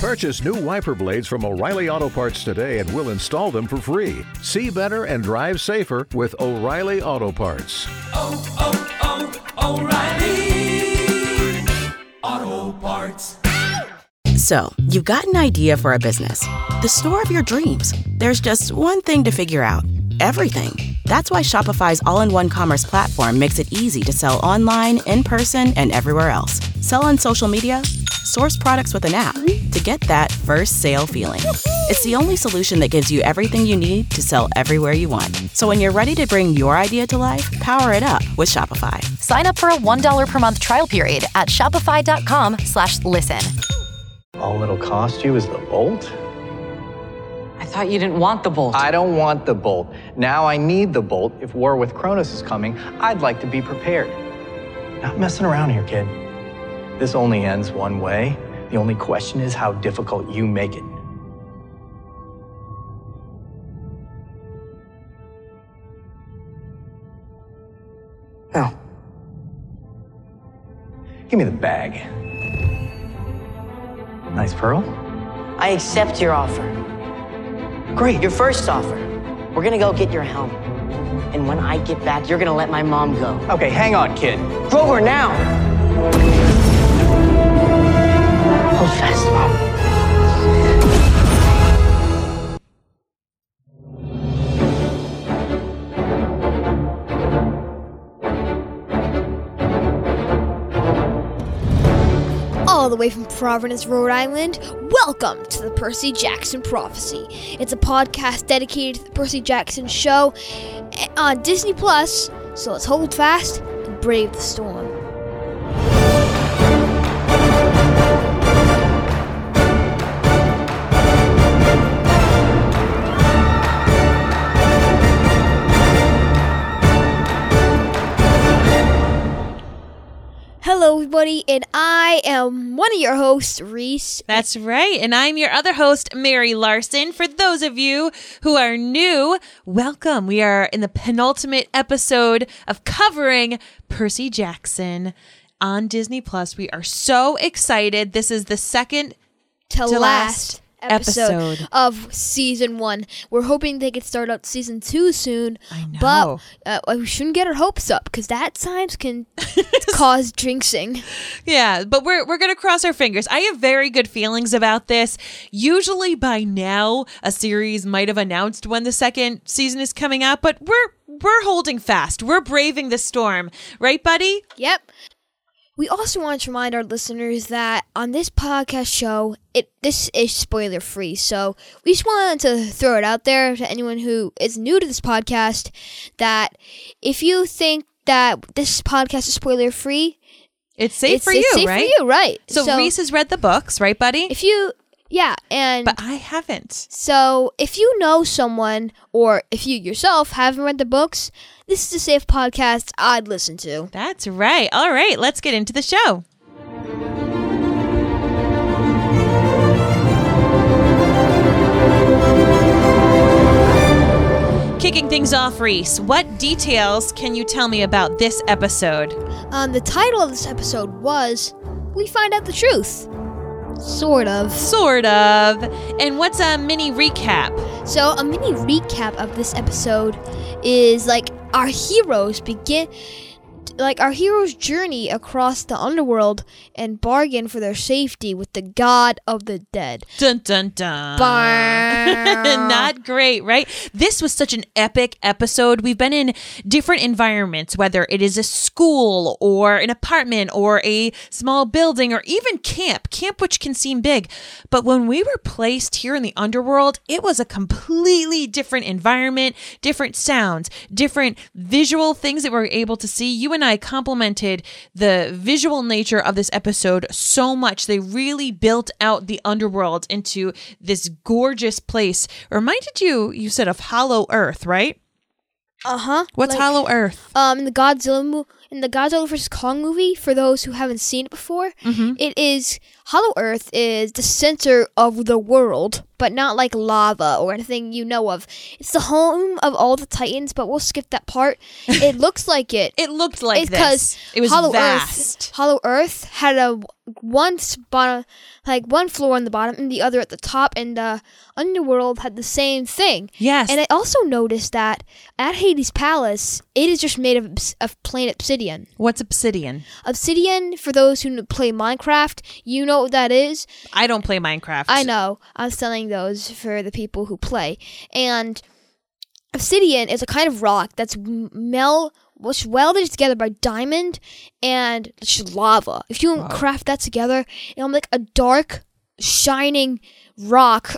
Purchase new wiper blades from O'Reilly Auto Parts today and we'll install them for free. See better and drive safer with O'Reilly Auto Parts. Oh, oh, oh, O'Reilly Auto Parts. So, you've got an idea for a business, the store of your dreams. There's just one thing to figure out everything. That's why Shopify's all in one commerce platform makes it easy to sell online, in person, and everywhere else. Sell on social media, source products with an app to get that first sale feeling. It's the only solution that gives you everything you need to sell everywhere you want. So, when you're ready to bring your idea to life, power it up with Shopify. Sign up for a $1 per month trial period at shopify.com slash listen. All it'll cost you is the bolt? I thought you didn't want the bolt. I don't want the bolt. Now I need the bolt. If war with Cronus is coming, I'd like to be prepared. Not messing around here, kid. This only ends one way. The only question is how difficult you make it. Now, give me the bag. Nice pearl? I accept your offer. Great. Your first offer. We're gonna go get your helm. And when I get back, you're gonna let my mom go. Okay, hang on, kid. Grover, now! All the way from Providence, Rhode Island. Welcome to the Percy Jackson Prophecy. It's a podcast dedicated to the Percy Jackson show eh, on Disney Plus. So let's hold fast and brave the storm. Hello, everybody, and I am one of your hosts, Rhys. That's right. And I'm your other host, Mary Larson. For those of you who are new, welcome. We are in the penultimate episode of covering Percy Jackson on Disney Plus. We are so excited. This is the second to, to last episode, episode. of season one. We're hoping they could start out season two soon. I know. But uh, we shouldn't get our hopes up because that times can cause jinxing. Yeah, but we're we're gonna cross our fingers. I have very good feelings about this. Usually by now, a series might have announced when the second season is coming out, but we're we're holding fast. We're braving the storm, right, buddy? Yep. We also want to remind our listeners that on this podcast show, it this is spoiler free. So we just wanted to throw it out there to anyone who is new to this podcast that if you think that this podcast is spoiler free, It's safe it's, for it's you, safe right? for you, right? So, Rhys has read the books, right, buddy? if you yeah, and but I haven't. So, if you know someone or if you yourself haven't read the books, this is a safe podcast I'd listen to. That's right. All right, let's get into the show. Kicking things off, Rhys, what details can you tell me about this episode? Um, the title of this episode was We Find Out the Truth. Sort of. Sort of. And what's a mini recap? So, a mini recap of this episode is like our heroes begin. Like our heroes' journey across the underworld and bargain for their safety with the god of the dead. Dun dun dun. Not great, right? This was such an epic episode. We've been in different environments, whether it is a school or an apartment or a small building or even camp, camp which can seem big. But when we were placed here in the underworld, it was a completely different environment, different sounds, different visual things that we were able to see. You and I complimented the visual nature of this episode so much. They really built out the underworld into this gorgeous place. Reminded you, you said of Hollow Earth, right? Uh huh. What's Hollow Earth? Um, in the Godzilla mo- in the Godzilla vs Kong movie, for those who haven't seen it before, Mm-hmm. it is Hollow Earth is the center of the world, but not like lava or anything you know of. It's the home of all the Titans, but we'll skip that part. It looks like it. It looked like it's this. It was Hollow vast. Earth, Hollow Earth had a one spot, like one floor on the bottom and the other at the top, and the underworld had the same thing. Yes. And I also noticed that at Hades Palace, it is just made of, of plain obsidian. What's obsidian? Obsidian, for those who play Minecraft, you know what that is. I don't play Minecraft. I know. I'm selling those for the people who play. And obsidian is a kind of rock that's mel was welded together by diamond and just lava. If you craft that together, it'll make a dark, shining rock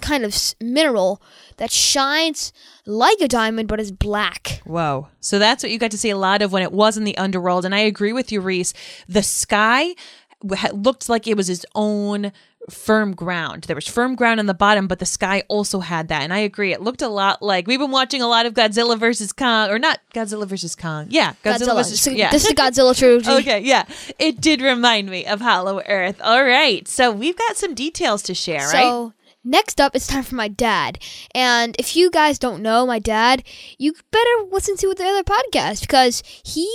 kind of mineral that shines like a diamond but is black. Whoa. So that's what you got to see a lot of when it was in the underworld. And I agree with you, Rhys. The sky looked like it was its own firm ground. There was firm ground on the bottom, but the sky also had that. And I agree. It looked a lot like we've been watching a lot of Godzilla versus Kong, or not Godzilla versus Kong. Yeah, Godzilla, versus So yeah. This is the Godzilla trilogy. Okay, yeah. It did remind me of Hollow Earth. All right. So we've got some details to share, right? Next up, it's time for my dad. And if you guys don't know my dad, you better listen to the other podcast because he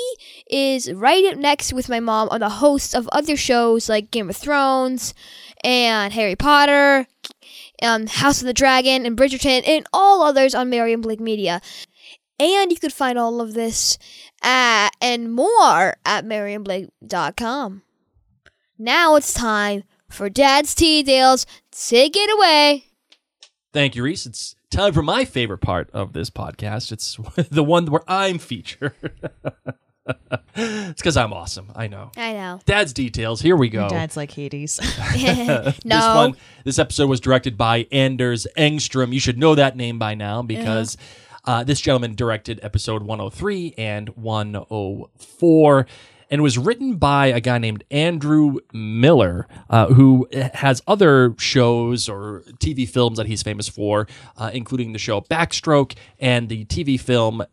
is right up next with my mom on the hosts of other shows like Game of Thrones and Harry Potter, um, House of the Dragon, and Bridgerton, and all others on Mary and Blake Media. And you could find all of this at, and more at maryandblake.com. Now it's time for Dad's Details. Take it away. Thank you, Rhys. It's time for my favorite part of this podcast. It's the one where I'm featured. it's because I'm awesome. I know. I know. Dad's details. Here we go. Dad's like Hades. no. This one, this episode was directed by Anders Engstrom. You should know that name by now because uh, this gentleman directed episode 103 and 104. And was written by a guy named Andrew Miller, uh, who has other shows or TV films that he's famous for, uh, including the show Backstroke and the TV film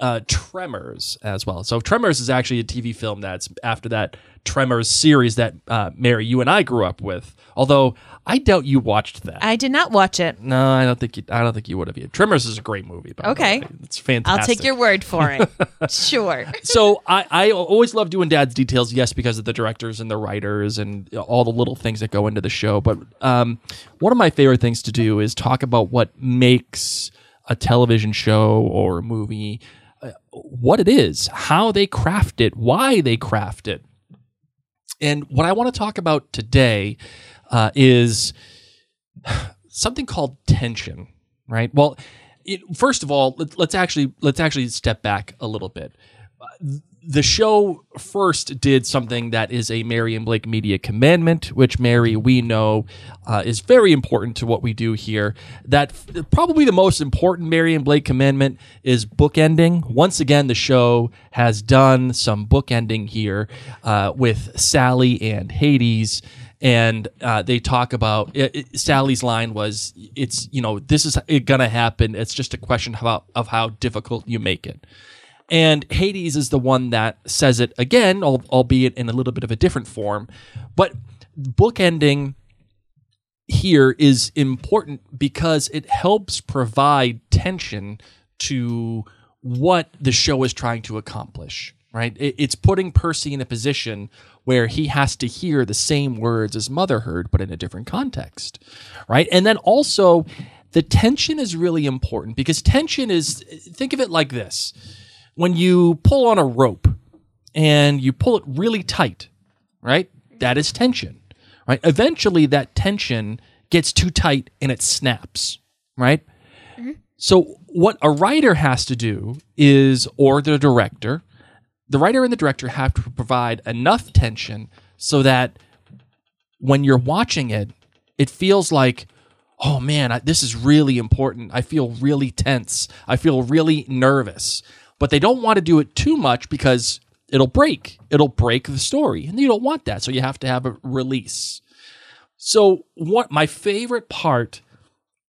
uh, Tremors as well. So Tremors is actually a TV film that's after that Tremors series that uh, Mary, you and I grew up with. Although I doubt you watched that. I did not watch it. no, I don't think you. I don't think you would have. Either. Tremors is a great movie. Okay. it's fantastic. I'll take your word for it. sure. so I, I always love doing dad's details yes because of the directors and the writers and all the little things that go into the show but um, one of my favorite things to do is talk about what makes a television show or a movie what it is how they craft it why they craft it. And what i want to talk about today uh, is something called tension right? Well it, first of all let, let's actually let's actually step back a little bit the show first did something that is a Mary and Blake media commandment, which Mary we know uh, is very important to what we do here. That probably the most important Mary and Blake commandment is bookending. Once again, the show has done some bookending here uh, with Sally and Hades. And uh, they talk about it, it- Sally's line was, "It's you know this is gonna happen. It's just a question of, of how difficult you make it." And Hades is the one that says it again, albeit in a little bit of a different form. But bookending here is important because it helps provide tension to what the show is trying to accomplish, right? It's putting Percy in a position where he has to hear the same words as Mother heard, but in a different context, right? And then also, the tension is really important because tension is, think of it like this when you pull on a rope and you pull it really tight, right? That is tension, right? Eventually, that tension gets too tight and it snaps, right? So, what a writer has to do is, or the director, the writer and the director have to provide enough tension so that when you're watching it, it feels like, oh man, I, this is really important. I feel really tense. I feel really nervous. But they don't want to do it too much because it'll break. It'll break the story. And you don't want that. So you have to have a release. So, what my favorite part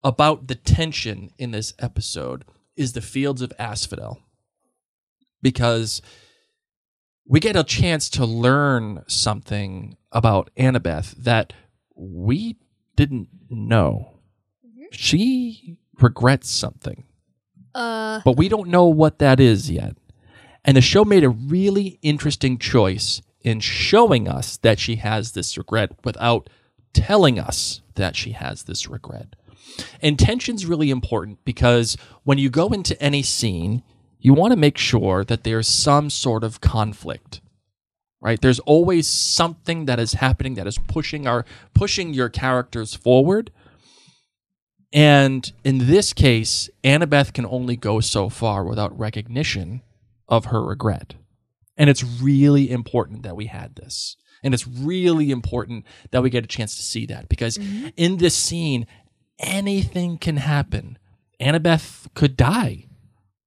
about the tension in this episode is the fields of asphodel because we get a chance to learn something about Annabeth that we didn't know. Mm-hmm. She regrets something, Uh, but we don't know what that is yet. And the show made a really interesting choice in showing us that she has this regret without telling us that she has this regret. Intention's really important because when you go into any scene, you want to make sure that there's some sort of conflict. Right? There's always something that is happening that is pushing our pushing your characters forward. And in this case, Annabeth can only go so far without recognition of her regret. And it's really important that we had this. And it's really important that we get a chance to see that because in this scene, anything can happen. Annabeth could die.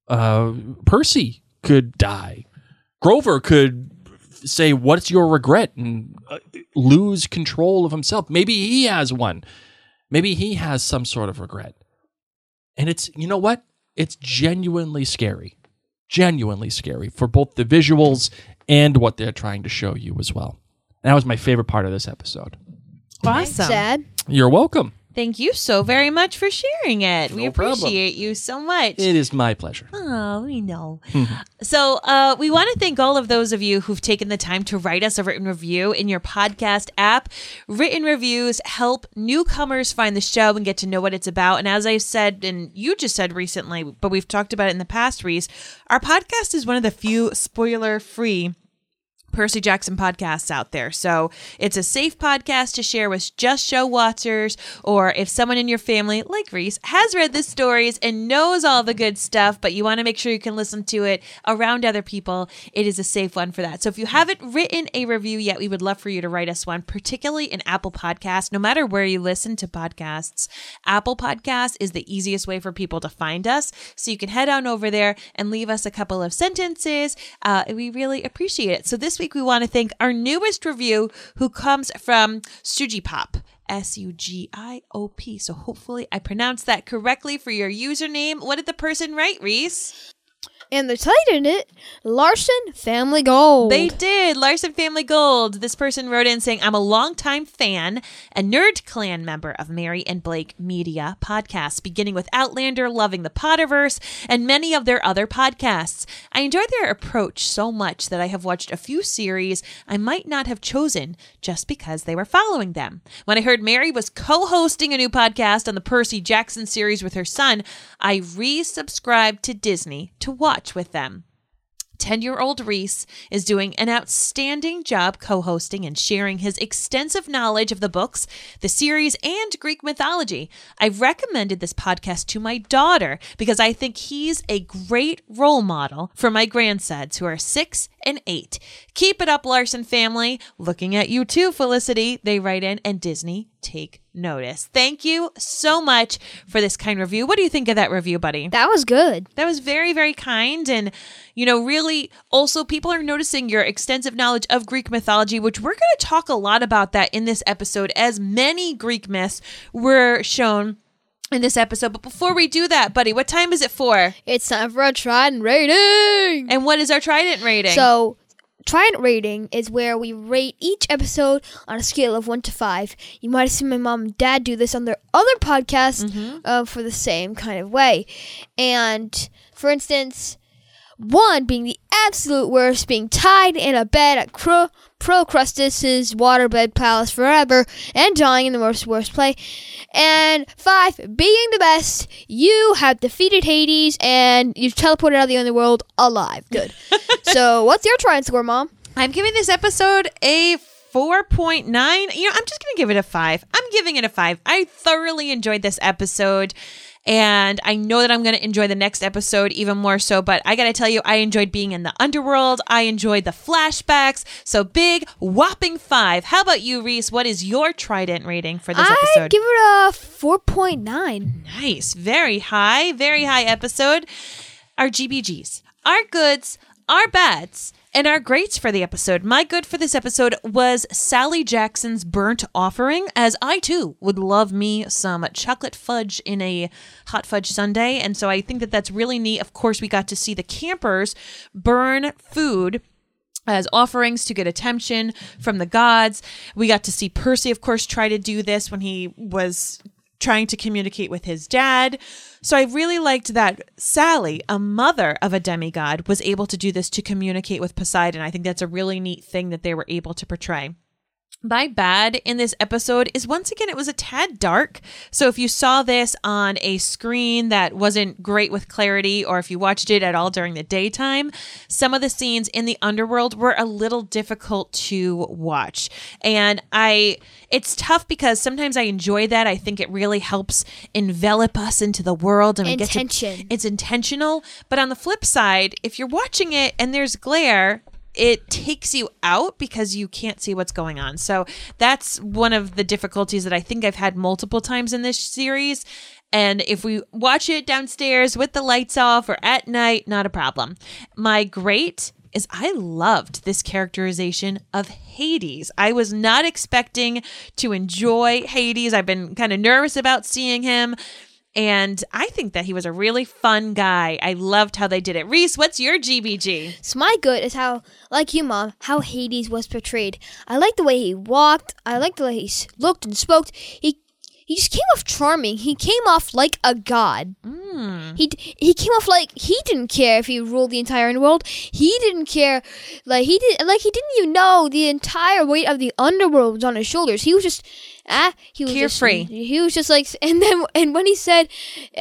Uh, Percy could die. Grover could say, What's your regret? and uh, lose control of himself. Maybe he has one. Maybe he has some sort of regret. And it's, you know what? It's genuinely scary. Genuinely scary for both the visuals and what they're trying to show you as well. That was my favorite part of this episode. Awesome. sad. You're welcome. Thank you so very much for sharing it. we No problem. appreciate you so much. It is my pleasure. Oh, we know. so, uh, we want to thank all of those of you who've taken the time to write us a written review in your podcast app. Written reviews help newcomers find the show and get to know what it's about. And as I said, and you just said recently, but we've talked about it in the past, Rhys, our podcast is one of the few spoiler free Percy Jackson podcasts out there. So it's a safe podcast to share with just show watchers, or if someone in your family, like Rhys, has read the stories and knows all the good stuff, but you want to make sure you can listen to it around other people, it is a safe one for that. So if you haven't written a review yet, we would love for you to write us one, particularly in Apple Podcasts. No matter where you listen to podcasts, Apple Podcasts is the easiest way for people to find us. So you can head on over there and leave us a couple of sentences. Uh, we really appreciate it. So this week we want to thank our newest review who comes from Sugipop. S U G I O P. So hopefully I pronounced that correctly for your username. What did the person write, Rhys? And they titled it Larson Family Gold. They did. Larson Family Gold. This person wrote in saying, I'm a longtime fan, a Nerd Clan member of Mary and Blake Media podcasts, beginning with Outlander, loving the Potterverse, and many of their other podcasts. I enjoy their approach so much that I have watched a few series I might not have chosen just because they were following them. When I heard Mary was co hosting a new podcast on the Percy Jackson series with her son, I resubscribed to Disney to watch with them. 10 year old Rhys is doing an outstanding job co hosting and sharing his extensive knowledge of the books, the series, and Greek mythology. I've recommended this podcast to my daughter because I think he's a great role model for my grandsons who are six and eight. Keep it up, Larson family. Looking at you too, Felicity. They write in, and Disney take notice. Thank you so much for this kind review. What do you think of that review, buddy? That was good. That was very, very kind. And, you know, really also people are noticing your extensive knowledge of Greek mythology, which we're going to talk a lot about that in this episode, as many Greek myths were shown in this episode. But before we do that, buddy, what time is it for? It's time for a Trident rating. And what is our Trident rating? So, Trident rating is where we rate each episode on a scale of 1 to 5. You might have seen my mom and dad do this on their other podcast uh, for the same kind of way. And, for instance, 1 being the absolute worst, being tied in a bed at Cro- Procrustes' waterbed palace forever and dying in the most worst play. And 5 being the best, you have defeated Hades and you've teleported out of the underworld alive. Good. so, what's your Trident score, Mom? I'm giving this episode a 4.9. You know, I'm just going to give it a 5. I'm giving it a 5. I thoroughly enjoyed this episode. And I know that I'm going to enjoy the next episode even more so. But I got to tell you, I enjoyed being in the underworld. I enjoyed the flashbacks. So big, whopping five. How about you, Rhys? What is your Trident rating for this I episode? give it a 4.9. Nice. Very high, very high episode. Our GBGs, our goods, our bads, and our greats for the episode. My good for this episode was Sally Jackson's burnt offering, as I too would love me some chocolate fudge in a hot fudge sundae. And so I think that that's really neat. Of course, we got to see the campers burn food as offerings to get attention from the gods. We got to see Percy, of course, try to do this when he was trying to communicate with his dad. So I really liked that Sally, a mother of a demigod, was able to do this to communicate with Poseidon. I think that's a really neat thing that they were able to portray. My bad in this episode is once again, it was a tad dark. So if you saw this on a screen that wasn't great with clarity, or if you watched it at all during the daytime, some of the scenes in the underworld were a little difficult to watch. And I, it's tough because sometimes I enjoy that. I think it really helps envelop us into the world and we get to- Intention. it's intentional. But on the flip side, if you're watching it and there's glare, it takes you out because you can't see what's going on. So that's one of the difficulties that I think I've had multiple times in this series. And if we watch it downstairs with the lights off or at night, not a problem. My great is I loved this characterization of Hades. I was not expecting to enjoy Hades. I've been kind of nervous about seeing him. And I think that he was a really fun guy. I loved how they did it. Rhys, what's your GBG? So my good is how, like you, mom, how Hades was portrayed. I like the way he walked. I like the way he looked and spoke. He he just came off charming. He came off like a god. He d- he came off like he didn't care if he ruled the entire world. He didn't care, like he did, like he didn't even know the entire weight of the underworld was on his shoulders. He was just. Ah, he was Carefree. Just, he was just like, and then, and when he said,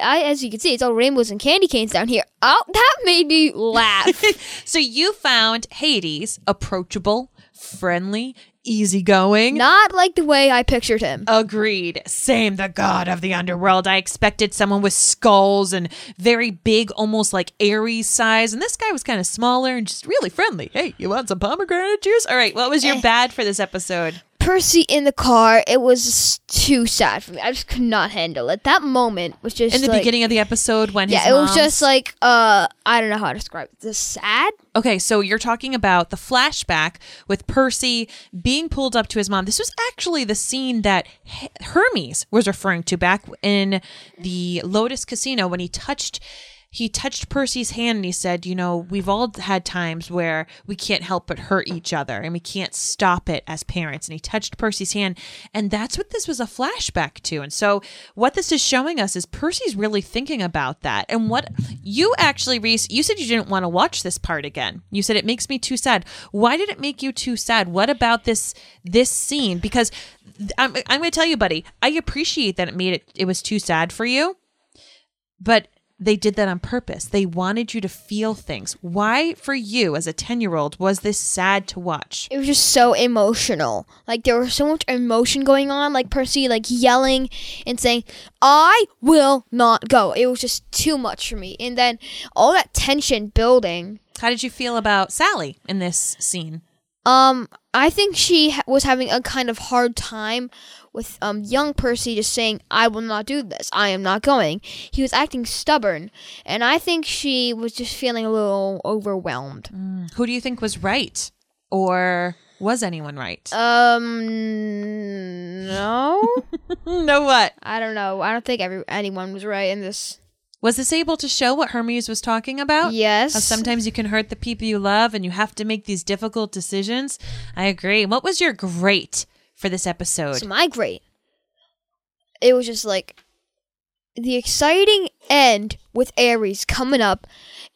"I," as you can see, it's all rainbows and candy canes down here. Oh, that made me laugh. So you found Hades approachable, friendly, easygoing. Not like the way I pictured him. Agreed. Same, the god of the underworld. I expected someone with skulls and very big, almost like Ares size. And this guy was kind of smaller and just really friendly. Hey, you want some pomegranate juice? All right, what was your eh. bad for this episode? Percy in the car, it was too sad for me. I just could not handle it. That moment was just In the like- beginning of the episode when his Yeah, it was just like uh, I don't know how to describe it. Just sad. Okay, so you're talking about the flashback with Percy being pulled up to his mom. This was actually the scene that Hermes was referring to back in the Lotus Casino when he touched he touched Percy's hand and he said, "You know, we've all had times where we can't help but hurt each other and we can't stop it as parents." And he touched Percy's hand, and that's what this was a flashback to. And so what this is showing us is Percy's really thinking about that. And what you actually Rhys, you said you didn't want to watch this part again. You said it makes me too sad. Why did it make you too sad? What about this this scene? Because I'm I'm going to tell you, buddy, I appreciate that it made it it was too sad for you. But they did that on purpose. They wanted you to feel things. Why, for you as a 10 year old, was this sad to watch? It was just so emotional. Like there was so much emotion going on. Like Percy, like yelling and saying, "I will not go." It was just too much for me. And then all that tension building. How did you feel about Sally in this scene? Um, I think she ha- was having a kind of hard time with um young Percy just saying, "I will not do this. I am not going." He was acting stubborn, and I think she was just feeling a little overwhelmed. Who do you think was right? Or was anyone right? Um, no, no, what? I don't know. I don't think every anyone was right in this. Was this able to show what Hermes was talking about? Yes. How sometimes you can hurt the people you love and you have to make these difficult decisions? I agree. What was your great for this episode? So my great. It was just like the exciting end with Ares coming up,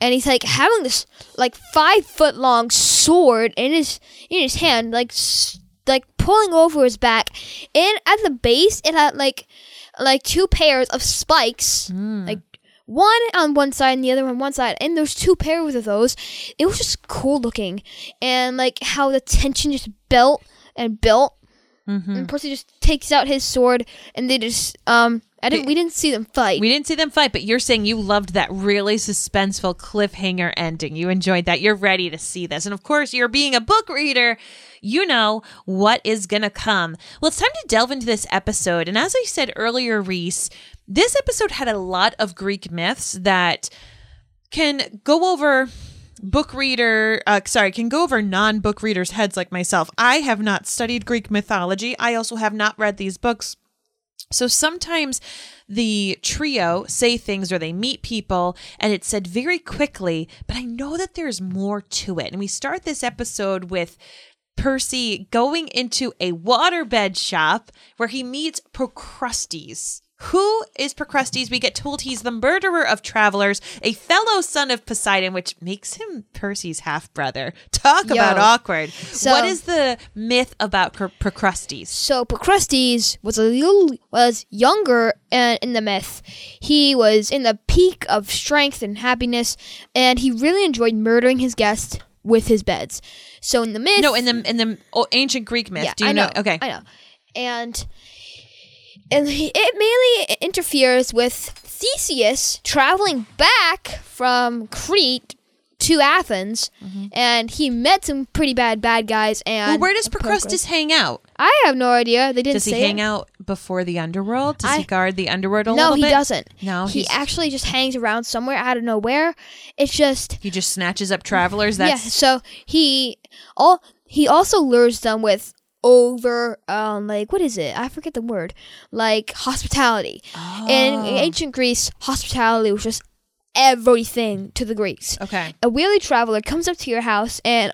and he's like having this like five foot long sword in his in his hand, like like pulling over his back, and at the base it had like like two pairs of spikes, hmm. like one on one side and the other on one side, and there's two pairs of those. It was just cool looking, and like how the tension just built and built. And Percy just takes out his sword, and they just um. I didn't. We didn't see them fight. We didn't see them fight, but you're saying you loved that really suspenseful cliffhanger ending. You enjoyed that. You're ready to see this. And of course, you're being a book reader. You know what is going to come. Well, it's time to delve into this episode. And as I said earlier, Rhys, this episode had a lot of Greek myths that can go over book reader uh, sorry can go over non-book readers heads like myself i have not studied greek mythology i also have not read these books So sometimes the trio say things or they meet people and it's said very quickly, but I know that there's more to it. And we start this episode with Percy going into a waterbed shop where he meets Procrustes. Who is Procrustes? We get told he's the murderer of travelers, a fellow son of Poseidon, which makes him Percy's half brother. Talk Yo. about awkward. So- what is the myth about Pro- Procrustes? So Procrustes was a little was younger and in the myth. He was in the peak of strength and happiness, and he really enjoyed murdering his guests with his beds. So in the myth, No, in the in the ancient Greek myth. yeah, Do you I know, Okay. I know, and it mainly interferes with Theseus traveling back from Crete to Athens, and he met some pretty bad bad guys. And Mm-hmm. Well, where does Procrustes- hang out? I have no idea. They didn't say Does he hang it. out before the underworld? Does I- he guard the underworld a no, little he doesn't. No, he actually just hangs around somewhere. out of nowhere. It's just He just snatches up travelers. yeah. That's So he all he also lures them with over um like what is it? I forget the word. Like hospitality. In Oh. ancient Greece, hospitality was just everything to the Greeks. okay. A weary traveler comes up to your house and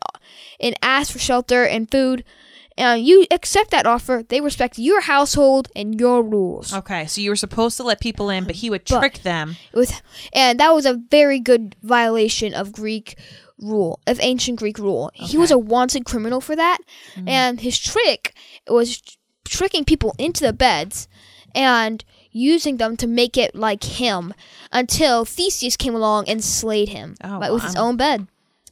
and asks for shelter and food. And you accept that offer. They respect your household and your rules. Okay, so you were supposed to let people in, but he would But- trick them. with and that was a very good violation of Greek rule of ancient Greek rule. He was a wanted criminal for that, mm-hmm. and his trick was tricking people into the beds and using them to make it like him until Theseus came along and slayed him Oh, like, with his own bed.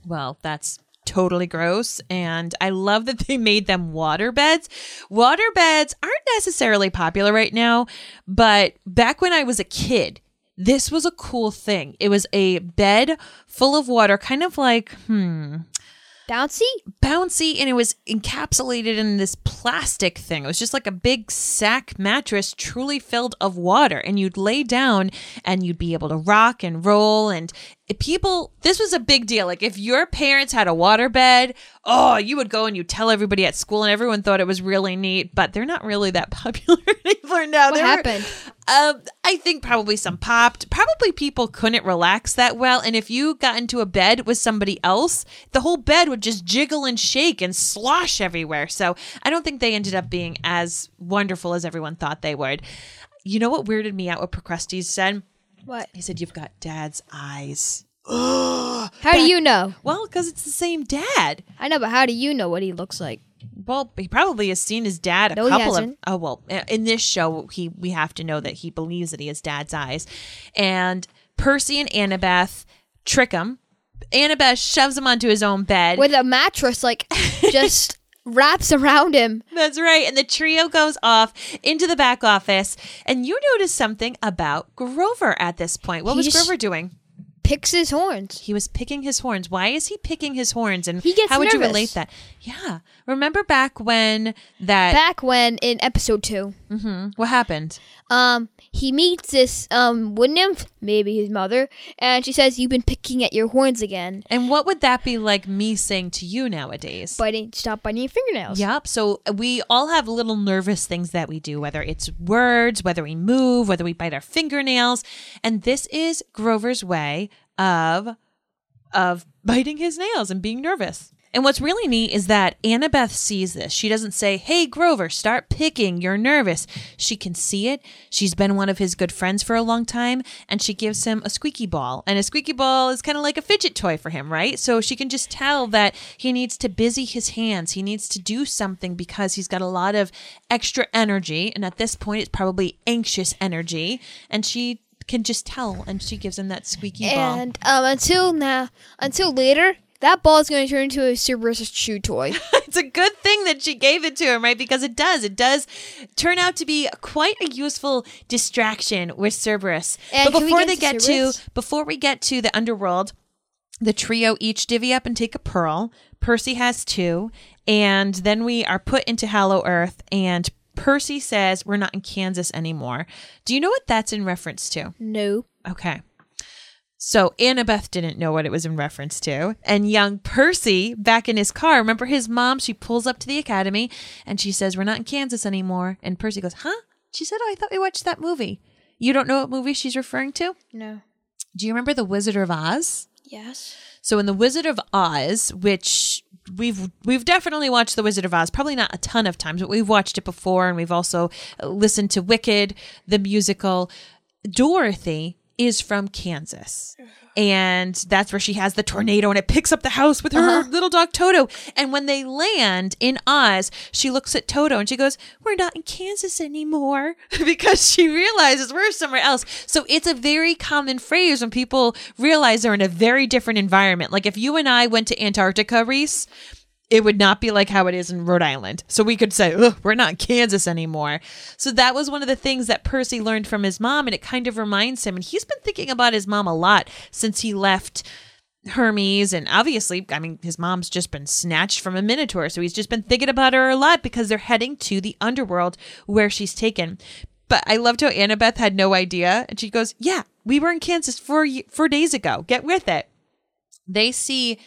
Well, that's totally gross. And I love that they made them water beds. Water beds aren't necessarily popular right now, but back when I was a kid, this was a cool thing. It was a bed full of water, kind of like, hmm, Bouncy? bouncy and it was encapsulated in this plastic thing. It was just like a big sack mattress truly filled of water and you'd lay down and you'd be able to rock and roll and people this was a big deal. Like if your parents had a water bed, oh, you would go and you tell everybody at school and everyone thought it was really neat, but they're not really that popular anymore now. What They were- happened? um, I think probably some popped. Probably people couldn't relax that well, and if you got into a bed with somebody else, the whole bed would just jiggle and shake and slosh everywhere. So I don't think they ended up being as wonderful as everyone thought they would. You know what weirded me out? What Procrustes said? What? He said, "You've got dad's eyes." How do you know? Well, because it's the same dad. I know, but how do you know what he looks like? Well, he probably has seen his dad a No, couple of. Oh well, in this show, he we have to know that he believes that he has dad's eyes, and Percy and Annabeth trick him. Annabeth shoves him onto his own bed. With a mattress, like, just wraps around him. That's right, and the trio goes off into the back office, and you notice something about Grover at this point. What He was Grover doing? Picks his horns. He was picking his horns. Why is he picking his horns? And He gets how would you relate that? Yeah, remember back when that? Back when in episode two, Mhm. What happened? um, he meets this um wood nymph, maybe his mother, and she says, "You've been picking at your horns again, And what would that be like me saying to you nowadays? biting, stop biting your fingernails." Yep. So we all have little nervous things that we do, whether it's words, whether we move, whether we bite our fingernails. And this is Grover's way of of biting his nails and being nervous. And what's really neat is that Annabeth sees this. She doesn't say, Hey, Grover, start picking. You're nervous. She can see it. She's been one of his good friends for a long time, and she gives him a squeaky ball. And a squeaky ball is kind of like a fidget toy for him, right? So she can just tell that he needs to busy his hands. He needs to do something because he's got a lot of extra energy. And at this point, it's probably anxious energy. And she can just tell, and she gives him that squeaky ball. And um, until now, until later, that ball is going to turn into a Cerberus chew toy. it's a good thing that she gave it to him, right? Because it does. It does turn out to be quite a useful distraction with Cerberus. And but before get they to get Cerberus? to before we get to the underworld, the trio each divvy up and take a pearl. Percy has two, and then we are put into Hollow Earth and Percy says we're not in Kansas anymore. Do you know what that's in reference to? no. Okay. So Annabeth didn't know what it was in reference to. And young Percy, back in his car, remember his mom, she pulls up to the academy and she says, We're not in Kansas anymore. And Percy goes, Huh? She said, Oh, I thought we watched that movie. You don't know what movie she's referring to? No. Do you remember The Wizard of Oz? Yes. So in The Wizard of Oz, which we've we've definitely watched The Wizard of Oz, probably not a ton of times, but we've watched it before and we've also listened to Wicked, the musical. Dorothy is from Kansas. And that's where she has the tornado and it picks up the house with her uh-huh. little dog Toto. And when they land in Oz, she looks at Toto and she goes, We're not in Kansas anymore because she realizes we're somewhere else. So it's a very common phrase when people realize they're in a very different environment. Like if you and I went to Antarctica, Rhys, it would not be like how it is in Rhode Island. So we could say, we're not Kansas anymore. So that was one of the things that Percy learned from his mom, and it kind of reminds him. And he's been thinking about his mom a lot since he left Hermes. And obviously, I mean, his mom's just been snatched from a Minotaur. So he's just been thinking about her a lot because they're heading to the underworld where she's taken. But I loved how Annabeth had no idea. And she goes, Yeah, we were in Kansas four, four days ago. Get with it. They see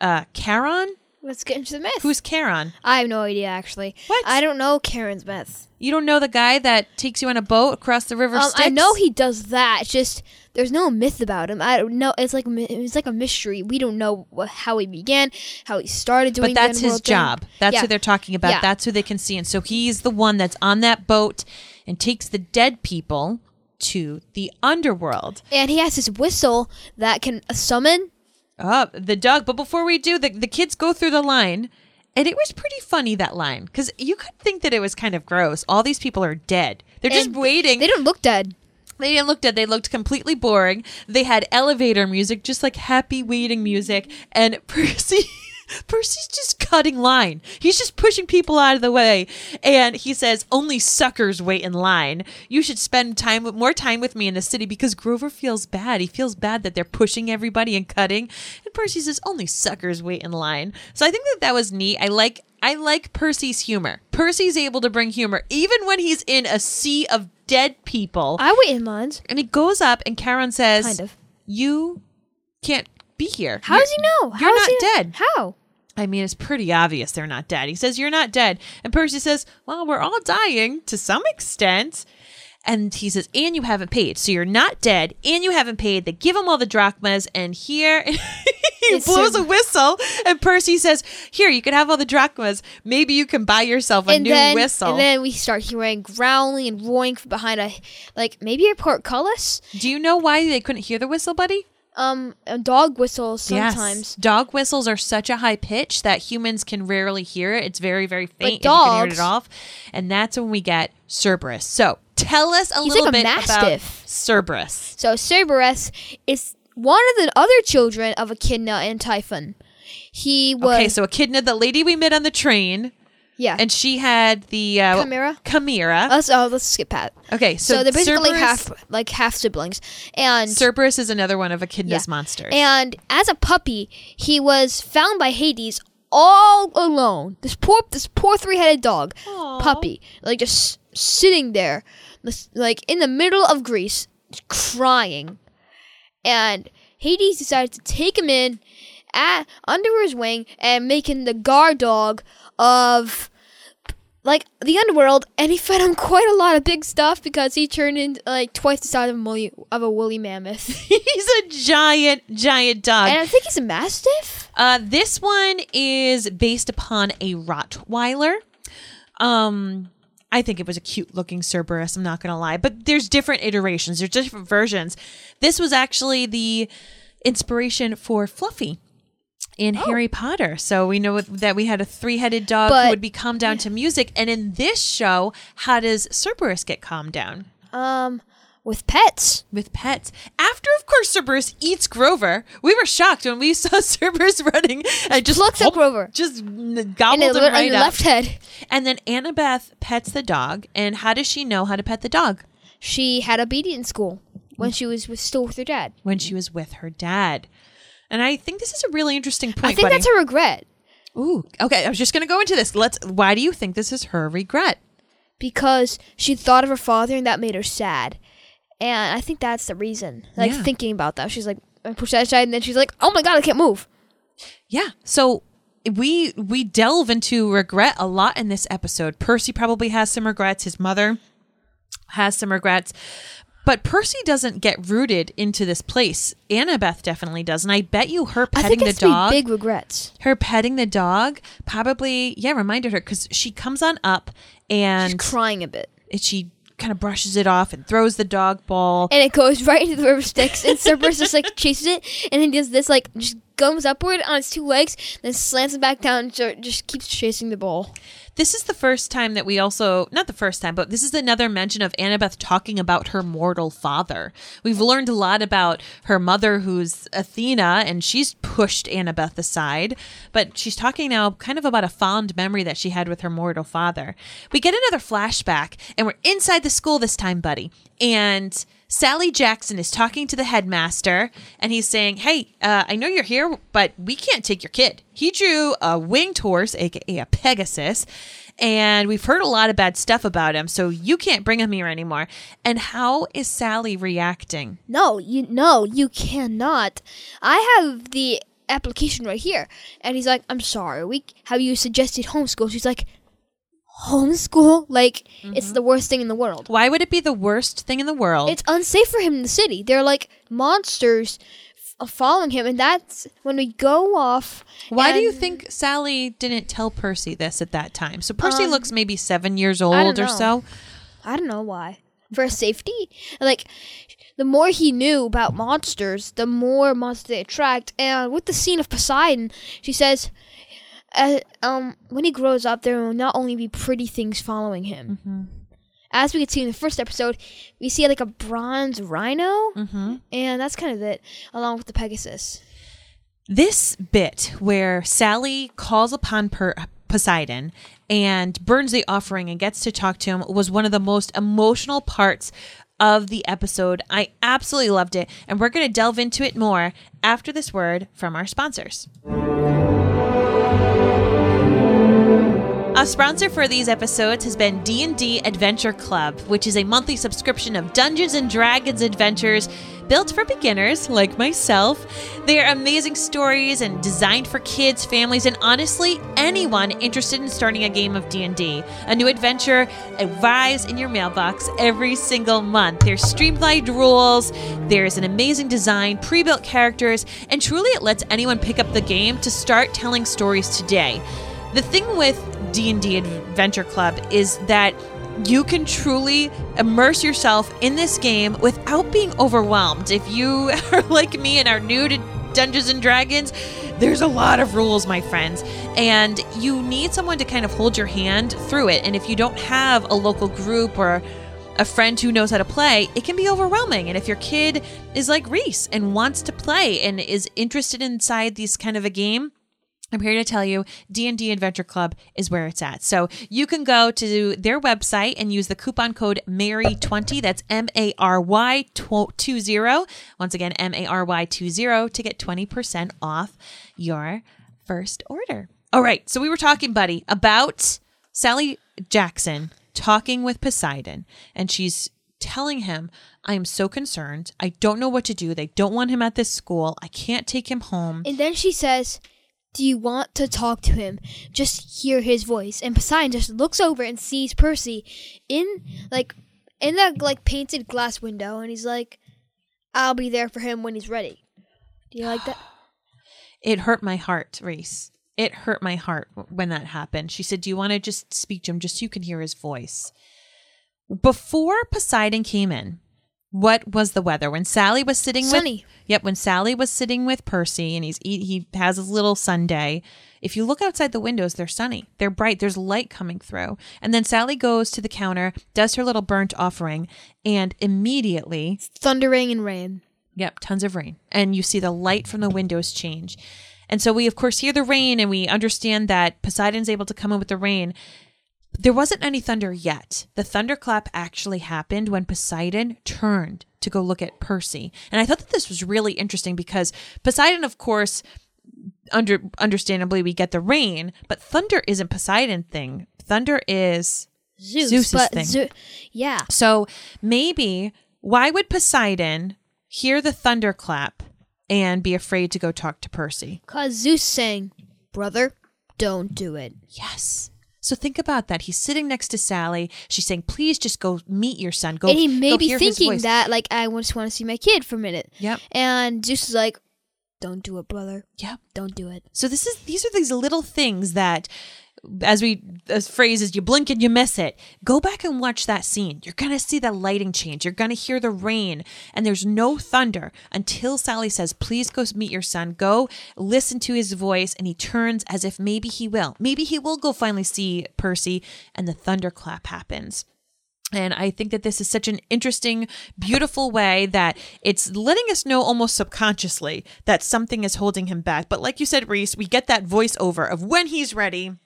uh, Charon. Let's get into the myth. Who's Charon? I have no idea actually. What? I don't know Charon's myth. You don't know the guy that takes you on a boat across the river Um, Styx? I know he does that. It's just there's no myth about him. I don't know. It's like it's like a mystery. We don't know wh- how he began, how he started doing. But that's the his underworld thing. job. That's Yeah. who they're talking about. Yeah. That's who they can see. And so he's the one that's on that boat and takes the dead people to the underworld. And he has this whistle that can summon. Oh, the dog. But before we do, the, the kids go through the line. And it was pretty funny, that line. Because you could think that it was kind of gross. All these people are dead. They're just and waiting. They don't look dead. They didn't look dead. They looked completely boring. They had elevator music, just like happy waiting music. And Percy, Percy's just cutting line. He's just pushing people out of the way. And he says, "Only suckers wait in line. You should spend time with more time with me in the city because Grover feels bad. He feels bad that they're pushing everybody and cutting." And Percy says, "Only suckers wait in line." So I think that that was neat. I like. I like Percy's humor. Percy's able to bring humor even when he's in a sea of dead people. I wait in lines. And he goes up, and Charon says, Kind of. You can't be here. How does he know? You're not he- dead. How? I mean, it's pretty obvious they're not dead. He says, You're not dead. And Percy says, Well, we're all dying to some extent. And he says, And you haven't paid. So you're not dead, and you haven't paid. They give him all the drachmas, and here he It's blows a- a whistle. And Percy says, Here, you can have all the drachmas. Maybe you can buy yourself a and new then, whistle. And then we start hearing growling and roaring from behind a, like maybe a portcullis. Do you know why they couldn't hear the whistle, buddy? Um, dog whistles sometimes. Yes. Dog whistles are such a high pitch that humans can rarely hear it. It's very, very faint. and you can hear dogs- it off. And that's when we get Cerberus. So tell us a little like a bit about. Cerberus. So Cerberus is one of the other children of Echidna and Typhon. He was Okay, so Echidna, the lady we met on the train, yeah. and she had the uh, Chimera? Chimera. let's oh, let's skip that. okay, so, So, they're basically Cerberus, half like half siblings, and Cerberus is another one of Echidna's Yeah. monsters. And as a puppy, he was found by Hades all alone. This poor, this poor three-headed dog, puppy, like just sitting there, like in the middle of Greece, crying. And Hades decided to take him in, at, under his wing, and making the guard dog of. Like the underworld, and he fed him quite a lot of big stuff because he turned into like twice the size of a woolly, of a woolly mammoth. He's a giant, giant dog. And I think he's a mastiff. Uh, this one is based upon a Rottweiler. Um, I think it was a cute looking Cerberus. I'm not gonna lie, but there's different iterations. There's different versions. This was actually the inspiration for Fluffy in Harry Potter. So we know that we had a three-headed dog who would be calmed down to music. And in this show, how does Cerberus get calmed down? Um, with pets. with pets. After, of course, Cerberus eats Grover. We were shocked when we saw Cerberus running and just plucks up Grover. just n- And it him right the up. left head. And then Annabeth pets the dog. And how does she know how to pet the dog? She had obedience school when she was with, still with her dad. When she was with her dad. And I think this is a really interesting point. I think buddy. that's a regret Ooh, okay. I was just going to go into this. Let's. Why do you think this is her regret? because she thought of her father and that made her sad. And I think that's the reason. Like Yeah. thinking about that, she's like, I push that aside, and then she's like, "Oh my god, I can't move." Yeah. So we we delve into regret a lot in this episode. Percy probably has some regrets. His mother has some regrets. But Percy doesn't get rooted into this place. Annabeth definitely does. And I bet you her I petting think the dog big regrets. her petting the dog probably yeah reminded her because she comes on up and She's crying a bit. and she kind of brushes it off and throws the dog ball And it goes right into the river Styx, and Cerberus just like chases it, and he does this like just goes upward on its two legs, then slants it back down, and just keeps chasing the ball. this is the first time that we also not the first time but this is another mention of annabeth talking about her mortal father we've learned a lot about her mother who's athena and she's pushed annabeth aside but she's talking now kind of about a fond memory that she had with her mortal father we get another flashback and we're inside the school this time buddy and Sally Jackson is talking to the headmaster and he's saying, Hey, uh, I know you're here, but we can't take your kid. He drew a winged horse, aka a Pegasus, and we've heard a lot of bad stuff about him, so you can't bring him here anymore. And how is Sally reacting? No, you no, you cannot. I have the application right here, and he's like, "I'm sorry, we have you suggested homeschool." She's like, "Homeschool? Like it's the worst thing in the world." Why would it be the worst thing in the world? It's unsafe for him in the city. They're like monsters f- following him, and that's when we go off. Why do you think Sally didn't tell Percy this at that time? So Percy Um, looks maybe seven years old or so. I don't know why. For safety? Like, the more he knew about monsters, the more monsters they attract. And with the scene of Poseidon, she says, uh, um, when he grows up, there will not only be pretty things following him. Mm-hmm. As we could see in the first episode, we see like a bronze rhino, Mm-hmm. and that's kind of it, along with the Pegasus. This bit where Sally calls upon per- Poseidon and burns the offering and gets to talk to him was one of the most emotional parts of the episode. I absolutely loved it, and we're going to delve into it more after this word from our sponsors. Sponsor for these episodes has been D&D Adventure Club, which is a monthly subscription of Dungeons and Dragons adventures built for beginners like myself. They are amazing stories and designed for kids, families, and honestly anyone interested in starting a game of D&D. A new adventure arrives in your mailbox every single month. There's streamlined rules, there's an amazing design, pre-built characters, and truly it lets anyone pick up the game to start telling stories today. The thing with D&D Adventure Club is that you can truly immerse yourself in this game without being overwhelmed. If you are like me and are new to Dungeons and Dragons, there's a lot of rules, my friends, and you need someone to kind of hold your hand through it. And if you don't have a local group or a friend who knows how to play, it can be overwhelming. And if your kid is like Rhys and wants to play and is interested inside these kind of a game, I'm here to tell you D&D Adventure Club is where it's at. So you can go to their website and use the coupon code MARY20 that's M A R Y 20 once again M A R Y 20 to get 20% off your first order. All right, so we were talking buddy about Sally Jackson talking with Poseidon and she's telling him, I am so concerned. I don't know what to do. They don't want him at this school. I can't take him home. And then she says, Do you want to talk to him? Just hear his voice. And Poseidon just looks over and sees Percy in like in that like painted glass window and he's like, I'll be there for him when he's ready. Do you like that? It hurt my heart, Rhys. It hurt my heart when that happened. She said, Do you want to just speak to him just so you can hear his voice? Before Poseidon came in, what was the weather? When Sally was sitting Sunny. with Yep, when Sally was sitting with Percy and he's he has his little Sunday. If you look outside the windows, they're sunny. They're bright. There's light coming through. And then Sally goes to the counter, does her little burnt offering, and immediately Thundering and rain. Yep, tons of rain. And you see the light from the windows change. And so we, of course, hear the rain and we understand that Poseidon's able to come in with the rain. There wasn't any thunder yet. The thunderclap actually happened when Poseidon turned to go look at Percy. And I thought that this was really interesting because Poseidon, of course, under understandably we get the rain, but thunder isn't Poseidon thing. Thunder is Zeus. Zeus's but thing. Zeu- yeah. So maybe why would Poseidon hear the thunderclap and be afraid to go talk to Percy? Cause Zeus saying, Brother, don't do it. Yes. So think about that. He's sitting next to Sally. She's saying, "Please just go meet your son. Go." and he may be thinking that like I just want to see my kid for a minute. Yep. And is like, "Don't do it, brother. Yep. Don't do it." So this is these are these little things that as we as phrase is you blink and you miss it. Go back and watch that scene. You're gonna see the lighting change. You're gonna hear the rain, and there's no thunder until Sally says, Please go meet your son. Go listen to his voice, and he turns as if maybe he will. Maybe he will go finally see Percy, and the thunderclap happens. And I think that this is such an interesting, beautiful way that it's letting us know almost subconsciously that something is holding him back. But like you said, Rhys, we get that voiceover of when he's ready.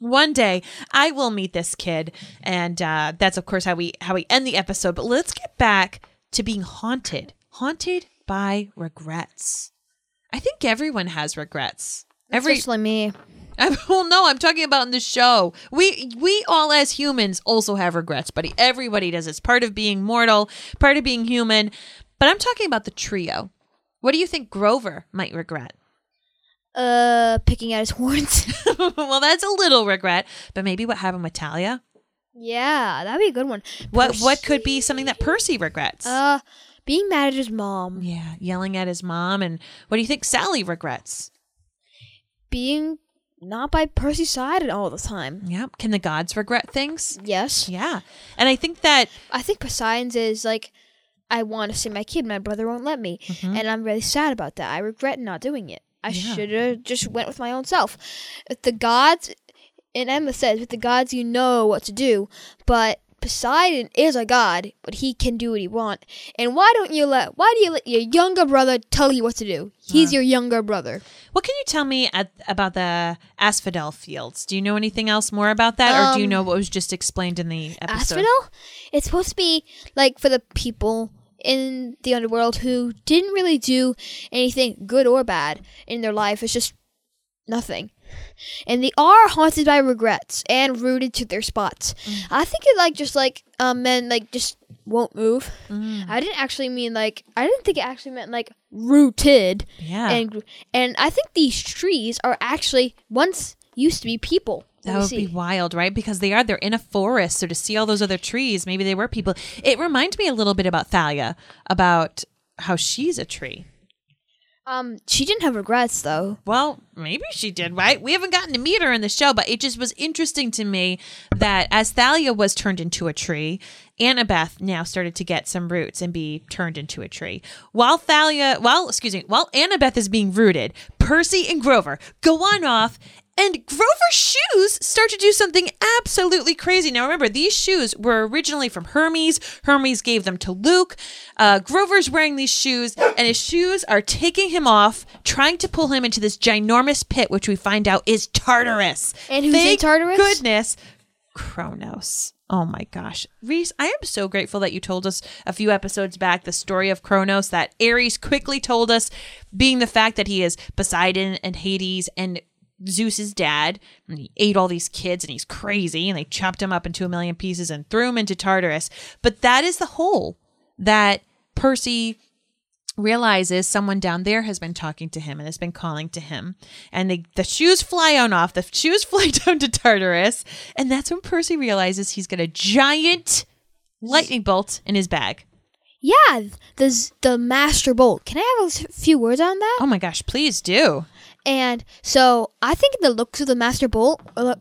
One day I will meet this kid, and uh, that's of course how we how we end the episode. But let's get back to being haunted, haunted by regrets. I think everyone has regrets. Every Especially me. I, well, no, I'm talking about in the show. We we all as humans also have regrets, buddy. Everybody does. It's part of being mortal, part of being human. But I'm talking about the trio. What do you think Grover might regret? Uh, picking out his horns. well, that's a little regret, but maybe what happened with Thalia. yeah, that'd be a good one. What what could be something that Percy regrets? Uh, being mad at his mom. yeah, yelling at his mom, and what do you think Sally regrets? Being not by Percy's side all the time. Yep. Can the gods regret things? Yes. Yeah, and I think that I think Poseidon's is like, I want to see my kid, my brother won't let me, and I'm really sad about that. I regret not doing it. I Yeah. should have just went with my own self. If the gods, and Emma says, with the gods you know what to do, but Poseidon is a god, but he can do what he want. And why don't you let? Why do you let your younger brother tell you what to do? He's your younger brother. What can you tell me at, about the asphodel fields? Do you know anything else more about that, or do you Um, know what was just explained in the episode? Asphodel? It's supposed to be like for the people in the underworld who didn't really do anything good or bad in their life. It's just nothing. And they are haunted by regrets and rooted to their spots. Mm. I think it like just like um men like just won't move. Mm. I didn't actually mean like I didn't think it actually meant like rooted. Yeah. And and I think these trees are actually once used to be people. That would see. be wild, right? Because they are they're in a forest, so to see all those other trees, maybe they were people. It reminds me a little bit about Thalia, about how she's a tree. Um, she didn't have regrets though. Well, maybe she did, right? We haven't gotten to meet her in the show, but it just was interesting to me that as Thalia was turned into a tree, Annabeth now started to get some roots and be turned into a tree. While Thalia, well, excuse me, while Annabeth is being rooted, Percy and Grover go on off. And Grover's shoes start to do something absolutely crazy. Now, remember, these shoes were originally from Hermes. Hermes gave them to Luke. Uh, Grover's wearing these shoes, and his shoes are taking him off, trying to pull him into this ginormous pit, which we find out is Tartarus. And who's in Tartarus? Goodness, Kronos. Oh my gosh. Rhys, I am so grateful that you told us a few episodes back the story of Kronos that Ares quickly told us, being the fact that he is Poseidon and Hades and Zeus's dad, and he ate all these kids and he's crazy, and they chopped him up into a million pieces and threw him into Tartarus. But that is the hole that Percy realizes someone down there has been talking to him and has been calling to him. And they, the shoes fly on off, the shoes fly down to Tartarus. And that's when Percy realizes he's got a giant lightning bolt in his bag. Yeah, the the master bolt. Can I have a few words on that? Oh my gosh, please do. And so I think the looks of the master bolt, are,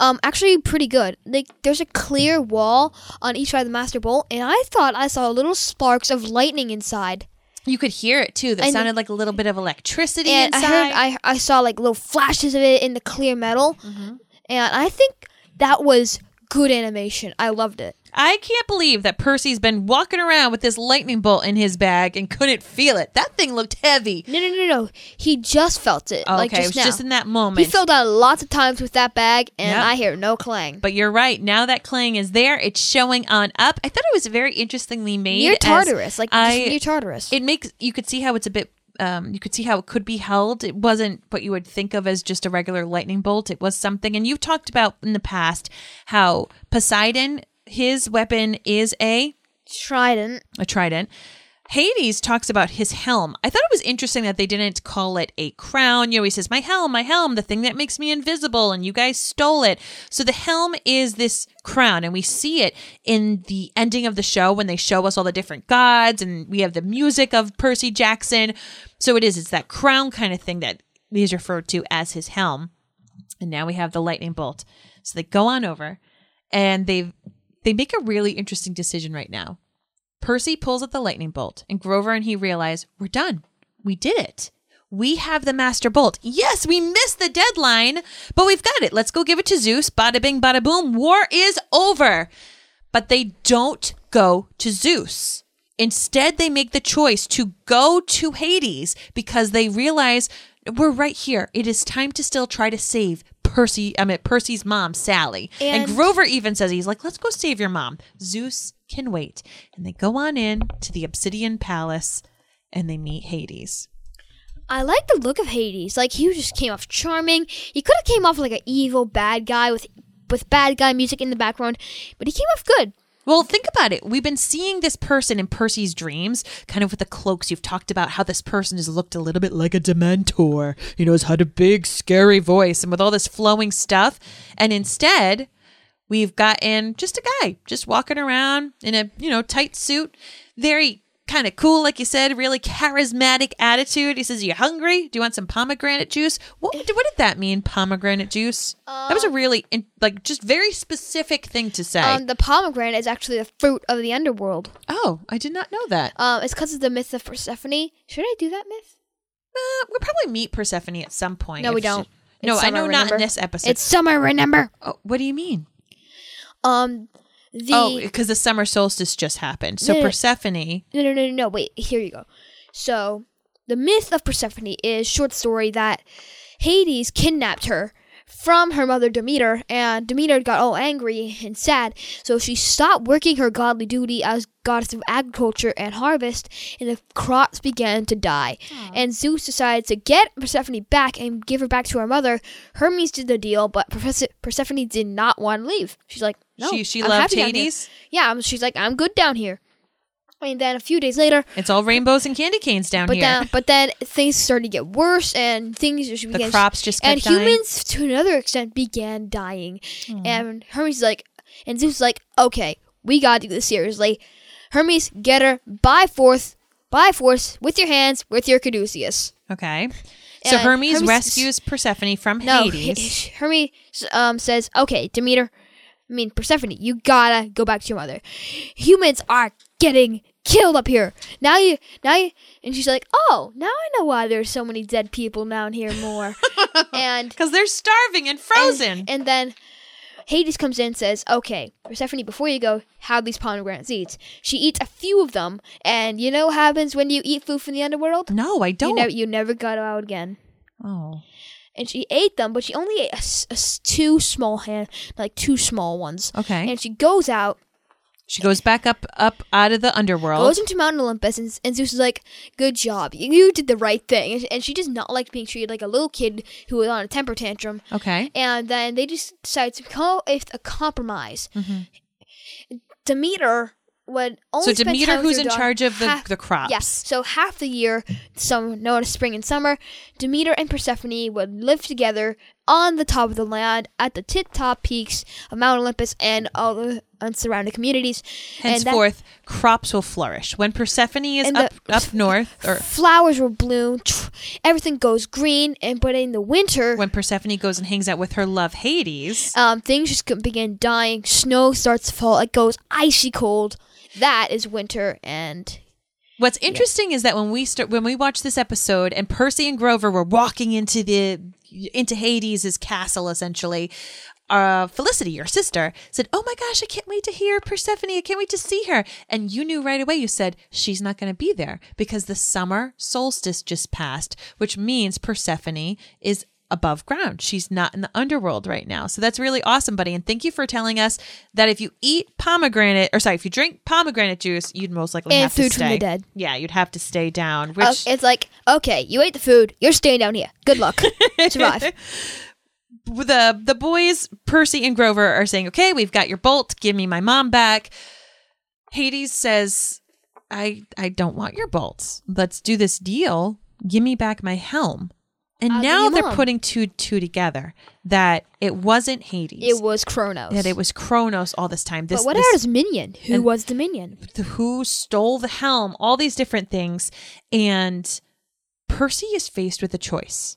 um, actually pretty good. Like there's a clear wall on each side of the master bolt, and I thought I saw little sparks of lightning inside. You could hear it too. That And- sounded like a little bit of electricity And inside. I heard I I saw like little flashes of it in the clear metal, Mm-hmm. and I think that was good animation. I loved it. I can't believe that Percy's been walking around with this lightning bolt in his bag and couldn't feel it. That thing looked heavy. No, no, no, no. He just felt it. Oh, like okay, just it was now. just in that moment. He fell down lots of times with that bag, and Yep. I hear no clang. But you're right. Now that clang is there, it's showing on up. I thought it was very interestingly made. near Tartarus, like I, near Tartarus. it makes you could see how it's a bit. Um, you could see how it could be held. It wasn't what you would think of as just a regular lightning bolt. It was something. And you've talked about in the past how Poseidon, his weapon is a Trident. a trident. Hades talks about his helm. I thought it was interesting that they didn't call it a crown. You know, he says, My helm, my helm, the thing that makes me invisible, and you guys stole it. So the helm is this crown, and we see it in the ending of the show when they show us all the different gods, and we have the music of Percy Jackson. So it is, it's that crown kind of thing that is referred to as his helm. And now we have the lightning bolt. So they go on over and they they make a really interesting decision right now. Percy pulls at the lightning bolt, and Grover and he realize we're done. We did it. We have the master bolt. Yes, we missed the deadline, but we've got it. Let's go give it to Zeus. Bada bing, bada boom. War is over. But they don't go to Zeus. Instead, they make the choice to go to Hades because they realize we're right here. It is time to still try to save Percy. I mean, Percy's mom, Sally. And, And- Grover even says he's like, "Let's go save your mom." Zeus can wait, and they go on in to the Obsidian Palace, and they meet Hades. I like the look of Hades. Like he just came off charming. He could have came off like an evil bad guy with with bad guy music in the background, but he came off good. Well, think about it. We've been seeing this person in Percy's dreams, kind of with the cloaks. You've talked about how this person has looked a little bit like a Dementor. You know, has had a big, scary voice and with all this flowing stuff. And instead, we've gotten just a guy just walking around in a, you know, tight suit, very kind of cool, like you said, really charismatic attitude. He says, You hungry? Do you want some pomegranate juice? What, what did that mean, pomegranate juice? that was a really, in, like, just very specific thing to say. Um, the pomegranate is actually the fruit of the underworld. Oh, I did not know that. Um, it's because of the myth of Persephone. Should I do that myth? Uh, we'll probably meet Persephone at some point. No, we don't. no, It's I summer, know not in this episode. It's summer, remember? oh, what do you mean? Um, the oh, because the summer solstice just happened. So No, no. Persephone. No, no, no, no, no. Wait, here you go. So, the myth of Persephone is short story that Hades kidnapped her from her mother Demeter, and Demeter got all angry and sad, so she stopped working her godly duty as goddess of agriculture and harvest, and the crops began to die. And Zeus decided to get Persephone back and give her back to her mother. Hermes did the deal, but Perse- Persephone did not want to leave. She's like, no, She- she I'm loved. Hades? Yeah, I'm- she's like, I'm good down here. And then a few days later, It's all rainbows and candy canes down but here. then, but then things started to get worse, and things just began. crops just and dying? humans, to another extent, began dying. And Hermes is like, and Zeus is like, okay, we gotta do this seriously. Hermes, get her by force, by force, with your hands, with your caduceus. okay. So Hermes, Hermes- rescues Persephone from No, Hades. Hermes um, says, okay, Demeter, I mean Persephone, you gotta go back to your mother. Humans are getting killed up here. Now you, now you, and she's like, oh, now I know why there's so many dead people down here more. and Because they're starving and frozen. and, and then Hades comes in and says, okay, Persephone, before you go, have these pomegranate seeds. She eats a few of them, and you know what happens when you eat food from the underworld? no, I don't. never, you never got out again oh. And she ate them, but she only ate a a two small hand, like two small ones. Okay. And she goes out, She goes back up, up out of the underworld. goes into Mount Olympus, and, and Zeus is like, "Good job, you, you did the right thing." And, and she does not like being treated like a little kid who was on a temper tantrum. okay. And then they just decide to up with a compromise. Mm-hmm. Demeter would only So Demeter, who's in charge of the, half- the crops. Yes. So half the year, some known as spring and summer, Demeter and Persephone would live together on the top of the land at the tip top peaks of Mount Olympus and all the surrounding communities. And that- Henceforth, crops will flourish. When Persephone is And the- up, up north, or flowers will bloom, everything goes green, and but in the winter, when Persephone goes and hangs out with her love Hades, um, things just begin dying. Snow starts to fall. It goes icy cold. That is winter, and What's interesting is that when we start when we watch this episode and Percy and Grover were walking into the into Hades' castle essentially, uh Felicity, your sister, said, "Oh my gosh, I can't wait to hear Persephone. I can't wait to see her." And you knew right away. You said she's not going to be there because the summer solstice just passed, which means Persephone is above ground. She's not in the underworld right now. So that's really awesome, buddy. And thank you for telling us that if you eat pomegranate, or sorry, if you drink pomegranate juice, you'd most likely And have to food from the dead. Yeah, you'd have to stay down. Which uh, it's like, okay, you ate the food. You're staying down here. Good luck. Survive. the the boys, Percy and Grover, are saying, "Okay, we've got your bolt. Give me my mom back." Hades says, I I don't want your bolts. Let's do this deal. Give me back my helm. And now they're putting two two together that it wasn't Hades. It was Kronos. that it was Kronos all this time. This, but what this- about his minion? Who was the minion? who stole the helm, all these different things. And Percy is faced with a choice.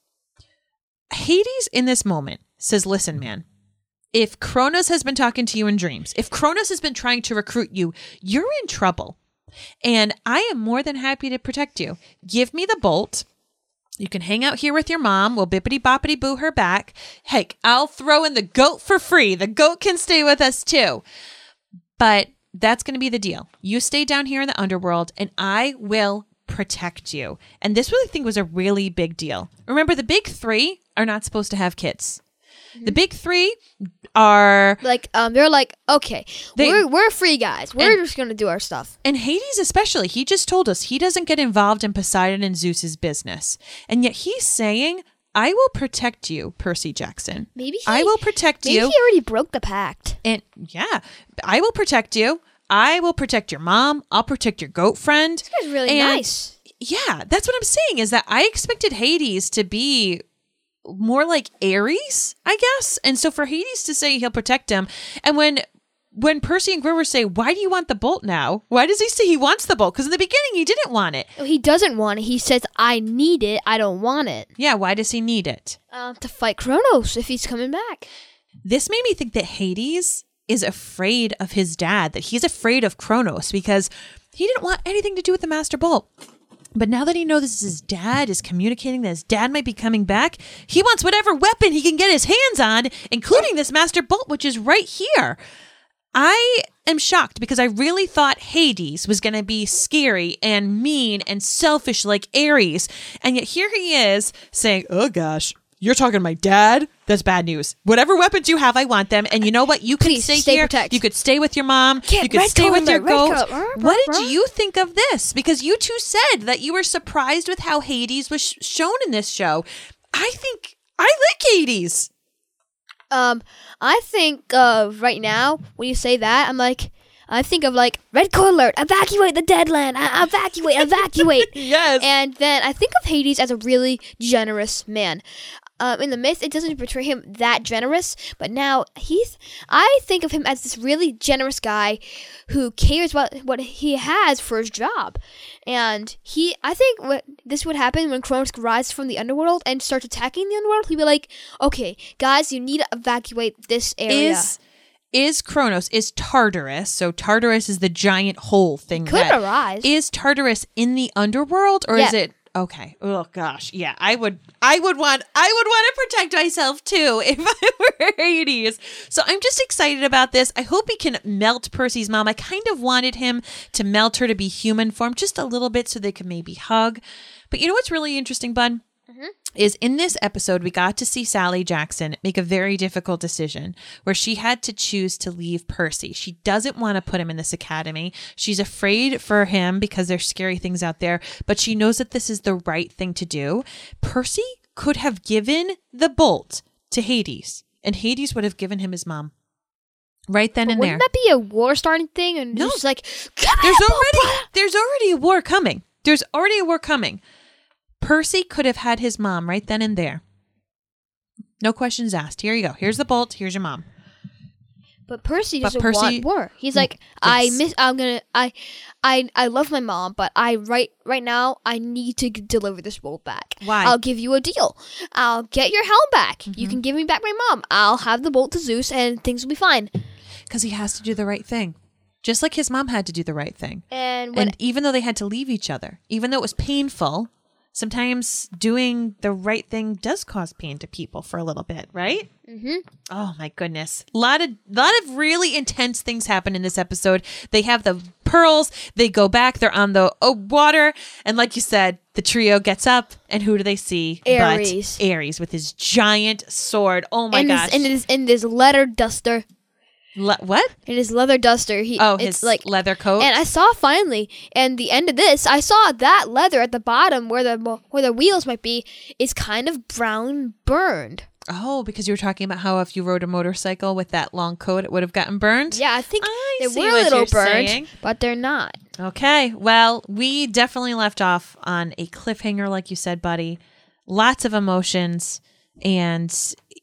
Hades, in this moment, says, Listen, man, if Kronos has been talking to you in dreams, if Kronos has been trying to recruit you, you're in trouble. And I am more than happy to protect you. Give me the bolt. You can hang out here with your mom. We'll bippity boppity boo her back. Heck, I'll throw in the goat for free. The goat can stay with us too. But that's going to be the deal. You stay down here in the underworld, and I will protect you. And this really think was a really big deal. Remember, the big three are not supposed to have kids. The big three are Like, um, they're like, okay, They- we're we're free guys. We're And- just gonna do our stuff. And Hades, especially, he just told us he doesn't get involved in Poseidon and Zeus's business. And yet he's saying, I will protect you, Percy Jackson. Maybe he, I will protect Maybe you. he already broke the pact. And yeah, I will protect you. I will protect your mom. I'll protect your goat friend. This guy's really And- nice. Yeah, that's what I'm saying is that I expected Hades to be more like Ares, I guess. And so for Hades to say he'll protect him, and when when Percy and Grover say, "Why do you want the bolt now?" Why does he say he wants the bolt? Because in the beginning he didn't want it. He doesn't want it. He says, "I need it. I don't want it." Yeah, why does he need it? Um, to fight Kronos if he's coming back. This made me think that Hades is afraid of his dad, that he's afraid of Kronos because he didn't want anything to do with the Master Bolt. But now that he knows his dad is communicating that his dad might be coming back, he wants whatever weapon he can get his hands on, including this Master Bolt, which is right here. I am shocked because I really thought Hades was going to be scary and mean and selfish like Ares. And yet here he is saying, Oh gosh, you're talking to my dad? That's bad news. Whatever weapons you have, I want them. And you know what? You can Please, stay, stay here. protect. You could stay with your mom. Kid, you could stay with your goat. What did you think of this? Because you two said that you were surprised with how Hades was sh- shown in this show. I think I like Hades. Um, I think uh, right now when you say that, I'm like, I think of like red code alert, evacuate the deadland, uh, evacuate, evacuate. Yes. And then I think of Hades as a really generous man. Um, in the myth, it doesn't portray him that generous, but now he's. I think of him as this really generous guy who cares about what he has for his job, and he. I think what this would happen when Kronos rises from the underworld and starts attacking the underworld. He'd be like, "Okay, guys, you need to evacuate this area." is is Kronos is Tartarus. So Tartarus is the giant hole thing. Could that- arise. Is Tartarus in the underworld or is it okay? Oh gosh, yeah. I would I would want I would want to protect myself too if I were Hades. So I'm just excited about this. I hope he can melt Percy's mom. I kind of wanted him to melt her to be human form just a little bit so they could maybe hug. But you know what's really interesting, Bud? is in this episode, we got to see Sally Jackson make a very difficult decision where she had to choose to leave Percy. She doesn't want to put him in this academy. She's afraid for him because there's scary things out there, but she knows that this is the right thing to do. Percy could have given the bolt to Hades, and Hades would have given him his mom. Right then But and there. wouldn't that be a war starting thing? And No. just like, "Come There's already there's already a war coming. There's already a war coming. Percy could have had his mom right then and there. No questions asked. Here you go. Here's the bolt. Here's your mom. But Percy But doesn't Percy- want war. He's like, I miss. I'm gonna. I, I, I love my mom, but I right right now I need to deliver this bolt back. Why? I'll give you a deal. I'll get your helm back. Mm-hmm. You can give me back my mom. I'll have the bolt to Zeus, and things will be fine. Because he has to do the right thing. Just like his mom had to do the right thing. And when And even though they had to leave each other, even though it was painful, sometimes doing the right thing does cause pain to people for a little bit, right? Mhm. Oh my goodness. A lot of lot of really intense things happen in this episode. They have the pearls, they go back, they're on the oh, water, and like you said, the trio gets up, and who do they see? Ares. But Ares with his giant sword. Oh my and gosh. His, and his in this leather duster. Le- what? In his leather duster, he Oh, it's his like leather coat. And I saw finally, and the end of this, I saw that leather at the bottom where the where the wheels might be is kind of brown burned. Oh, because you were talking about how if you rode a motorcycle with that long coat, it would have gotten burned. Yeah, I think I they were a little burned, saying. but they're not. Okay. Well, we definitely left off on a cliffhanger, like you said, buddy. Lots of emotions, and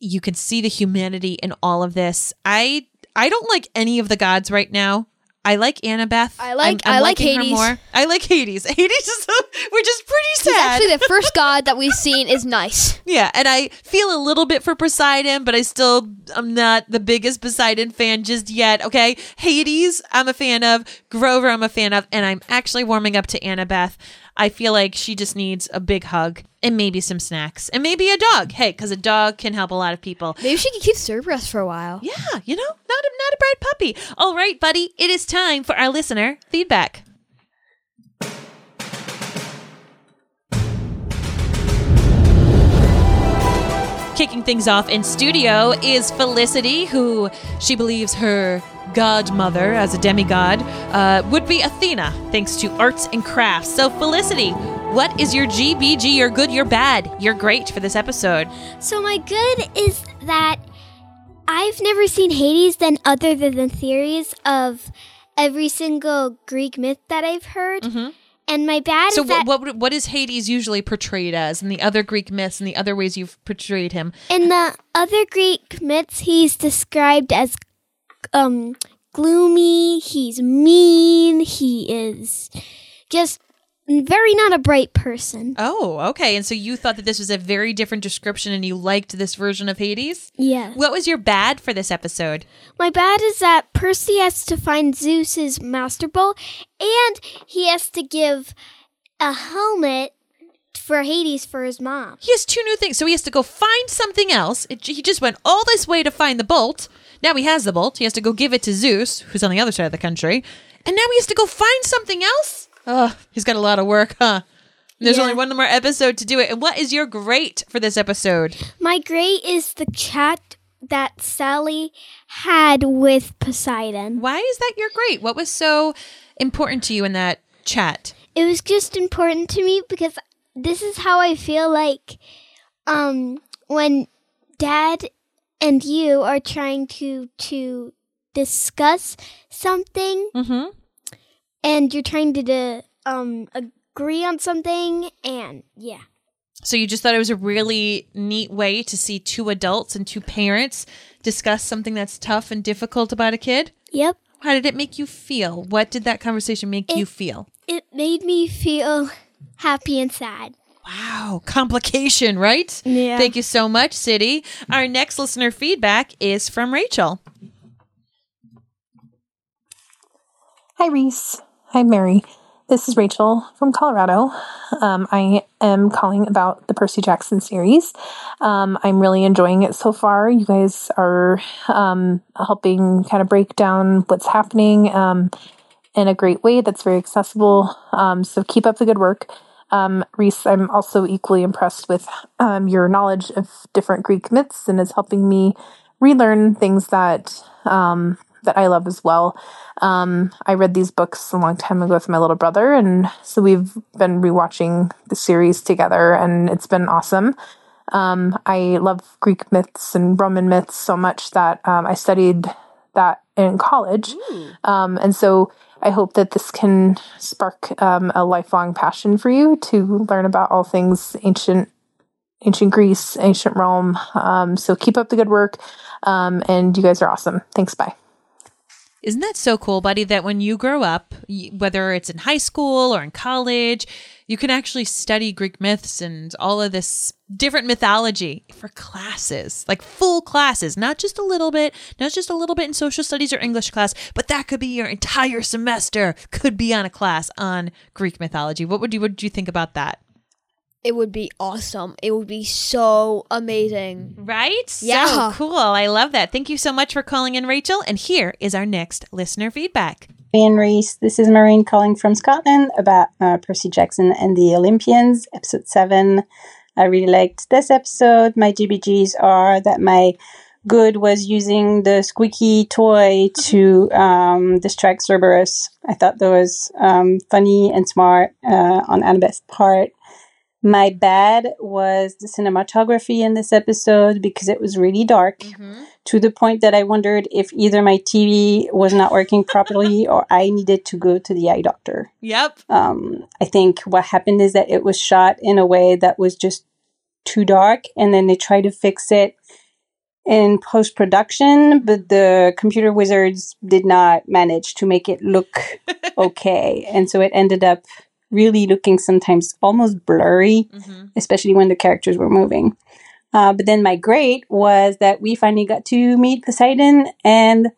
you can see the humanity in all of this. I I don't like any of the gods right now. I like Annabeth. I like- I'm, I'm I like Hades. more. I like Hades. Hades is which is pretty sad. actually the first god that we've seen is nice. Yeah, and I feel a little bit for Poseidon, but I still I'm not the biggest Poseidon fan just yet. Okay, Hades I'm a fan of, Grover I'm a fan of, and I'm actually warming up to Annabeth. I feel like she just needs a big hug and maybe some snacks and maybe a dog. Hey, because a dog can help a lot of people. Maybe she could keep Cerberus for a while. Yeah, you know, not a not a bright puppy. All right, buddy, it is time for our listener feedback. Kicking things off in studio is Felicity, who she believes her godmother as a demigod uh, would be Athena, thanks to arts and crafts. So, Felicity, what is your GBG? You're good, you're bad, you're great for this episode. So my good is that I've never seen Hades than other than the theories of every single Greek myth that I've heard. And my bad So is that what, what what is Hades usually portrayed as in the other Greek myths and the other ways you've portrayed him? in the other Greek myths he's described as um gloomy, he's mean, he is just very not a bright person. Oh, okay. And so you thought that this was a very different description and you liked this version of Hades? Yeah. What was your bad for this episode? My bad is that Percy has to find Zeus's master bowl and he has to give a helmet for Hades for his mom. He has two new things. So he has to go find something else. It, he just went all this way to find the bolt. Now he has the bolt. He has to go give it to Zeus, who's on the other side of the country. And now he has to go find something else? Oh, he's got a lot of work, huh? There's Yeah. only one more episode to do it. And what is your great for this episode? My great is the chat that Sally had with Poseidon. Why is that your great? What was so important to you in that chat? It was just important to me because this is how I feel like um when dad and you are trying to to discuss something Mm-hmm. and you're trying to de- um agree on something and yeah. So you just thought it was a really neat way to see two adults and two parents discuss something that's tough and difficult about a kid? Yep. How did it make you feel? What did that conversation make you feel? It made me feel happy and sad. Wow, complication, right? Yeah. Thank you so much, City. Our next listener feedback is from Rachel. Hi, Rhys. Hi, Mary. This is Rachel from Colorado. Um, I am calling about the Percy Jackson series. Um, I'm really enjoying it so far. You guys are um, helping kind of break down what's happening um, in a great way that's very accessible. Um, so keep up the good work. Um, Rhys, I'm also equally impressed with um, your knowledge of different Greek myths and is helping me relearn things that um, that I love as well. Um, I read these books a long time ago with my little brother, and so we've been rewatching the series together, and it's been awesome. Um, I love Greek myths and Roman myths so much that um, I studied that in college, um, and so I hope that this can spark um, a lifelong passion for you to learn about all things ancient ancient Greece, ancient Rome. Um, so keep up the good work. Um, and you guys are awesome. Thanks. Bye. Isn't that so cool, buddy? That when you grow up, whether it's in high school or in college, you can actually study Greek myths and all of this different mythology for classes, like full classes, not just a little bit, not just a little bit in social studies or English class, but that could be your entire semester. Could be on a class on Greek mythology. What would you what would you think about that? It would be awesome. It would be so amazing. Right? Yeah. So cool. I love that. Thank you so much for calling in, Rachel. And here is our next listener feedback. Ian Rhys. This is Maureen calling from Scotland about uh, Percy Jackson and the Olympians, episode 7. I really liked this episode. My GBGs are that my good was using the squeaky toy to um, distract Cerberus. I thought that was um, funny and smart uh, on Annabeth's part. My bad was the cinematography in this episode because it was really dark to the point that I wondered if either my TV was not working properly or I needed to go to the eye doctor. Yep. Um, I think what happened is that it was shot in a way that was just too dark, and then they tried to fix it in post production, but the computer wizards did not manage to make it look okay. And so it ended up really looking sometimes almost blurry, especially when the characters were moving. Uh, but then my great was that we finally got to meet Poseidon, and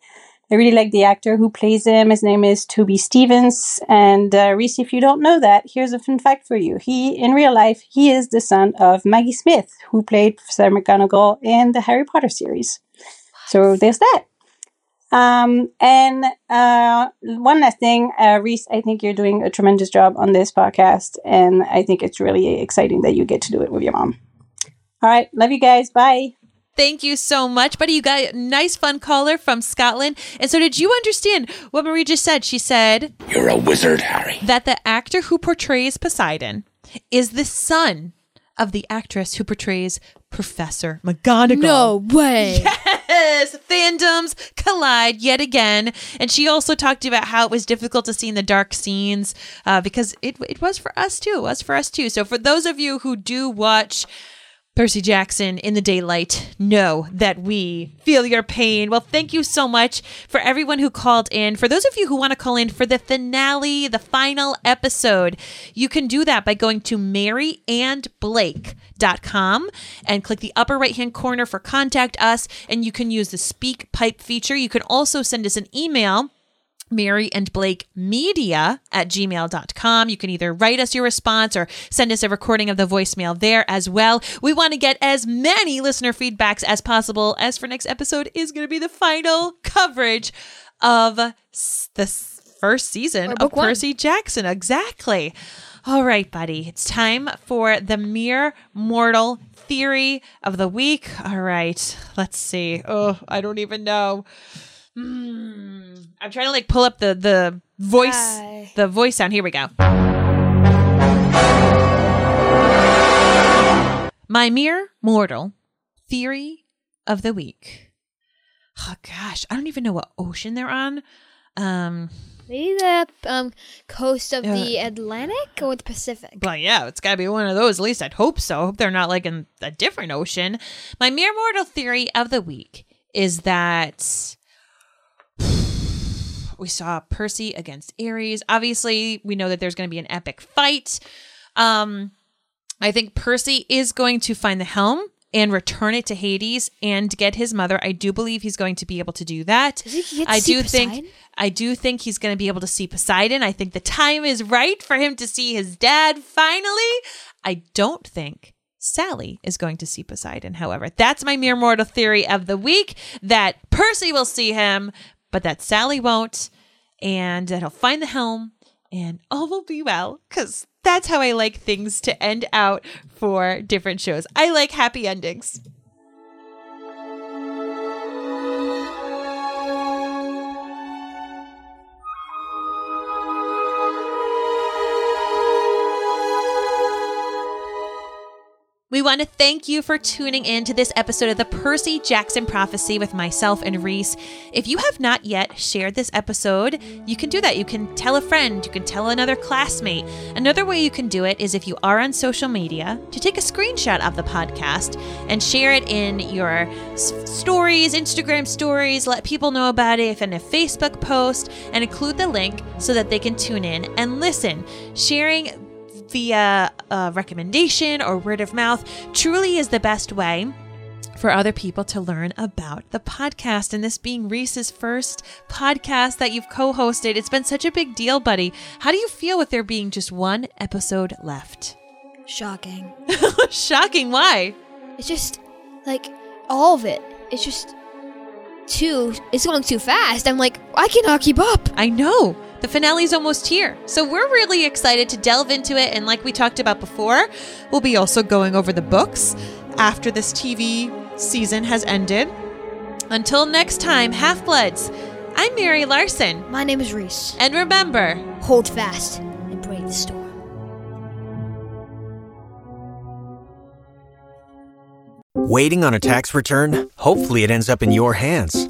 I really like the actor who plays him. His name is Toby Stephens. And uh, Rhys, if you don't know that, here's a fun fact for you. He, in real life, he is the son of Maggie Smith, who played Professor McGonagall in the Harry Potter series. So there's that. Um, and uh, one last thing, uh, Rhys, I think you're doing a tremendous job on this podcast, and I think it's really exciting that you get to do it with your mom. All right, love you guys. Bye. Thank you so much, buddy. You got a nice, fun caller from Scotland. And so, did you understand what Marie just said? She said You're a wizard, Harry. that the actor who portrays Poseidon is the son of the actress who portrays Professor McGonagall. No way. Yes, fandoms collide yet again. And she also talked about how it was difficult to see in the dark scenes uh, because it, it was for us too. It was for us too. So, for those of you who do watch Percy Jackson in the daylight, know that we feel your pain. Well, thank you so much for everyone who called in. For those of you who want to call in for the finale, the final episode, you can do that by going to maryandblake.com and click the upper right hand corner for contact us. And you can use the speak pipe feature. You can also send us an email Mary and Blake Media at gmail.com. You can either write us your response or send us a recording of the voicemail there as well. We want to get as many listener feedbacks as possible, as for next episode is going to be the final coverage of the first season of one. Percy Jackson. Exactly. All right, buddy. It's time for the mere mortal theory of the week. All right. Let's see. Oh, I don't even know. Hmm. I'm trying to like pull up the the voice Hi. the voice sound. Here we go. My mere mortal theory of the week. Oh gosh, I don't even know what ocean they're on. Um, Maybe the um, coast of Uh, the Atlantic or the Pacific. Well, yeah, it's got to be one of those. At least I'd hope so. I hope they're not like in a different ocean. My mere mortal theory of the week is that we saw Percy against Ares. Obviously, we know that there's going to be an epic fight. Um, I think Percy is going to find the helm and return it to Hades and get his mother. I do believe he's going to be able to do that. Does he get to I do think I do think he's going to be able to see Poseidon. I think the time is right for him to see his dad finally. I don't think Sally is going to see Poseidon, however. That's my mere mortal theory of the week that Percy will see him, but that Sally won't, and that he'll find the helm and all will be well because that's how I like things to end out for different shows. I like happy endings. We want to thank you for tuning in to this episode of the Percy Jackson Prophecy with myself and Rhys. If you have not yet shared this episode, you can do that. You can tell a friend, you can tell another classmate. Another way you can do it is if you are on social media, to take a screenshot of the podcast and share it in your stories, Instagram stories, let people know about it if in a Facebook post, and include the link so that they can tune in and listen. Sharing via a recommendation or word of mouth truly is the best way for other people to learn about the podcast. And this being Rhys's first podcast that you've co hosted, it's been such a big deal, buddy. How do you feel with there being just one episode left? Shocking. Shocking. Why? It's just like all of it. It's just too. It's going too fast. I'm like, I cannot keep up. I know. The finale's almost here. So we're really excited to delve into it. And like we talked about before, we'll be also going over the books after this TV season has ended. Until next time, Half Bloods, I'm Mary Larson. My name is Rhys. And remember, Hold fast and brave the storm. Waiting on a tax return? Hopefully, it ends up in your hands.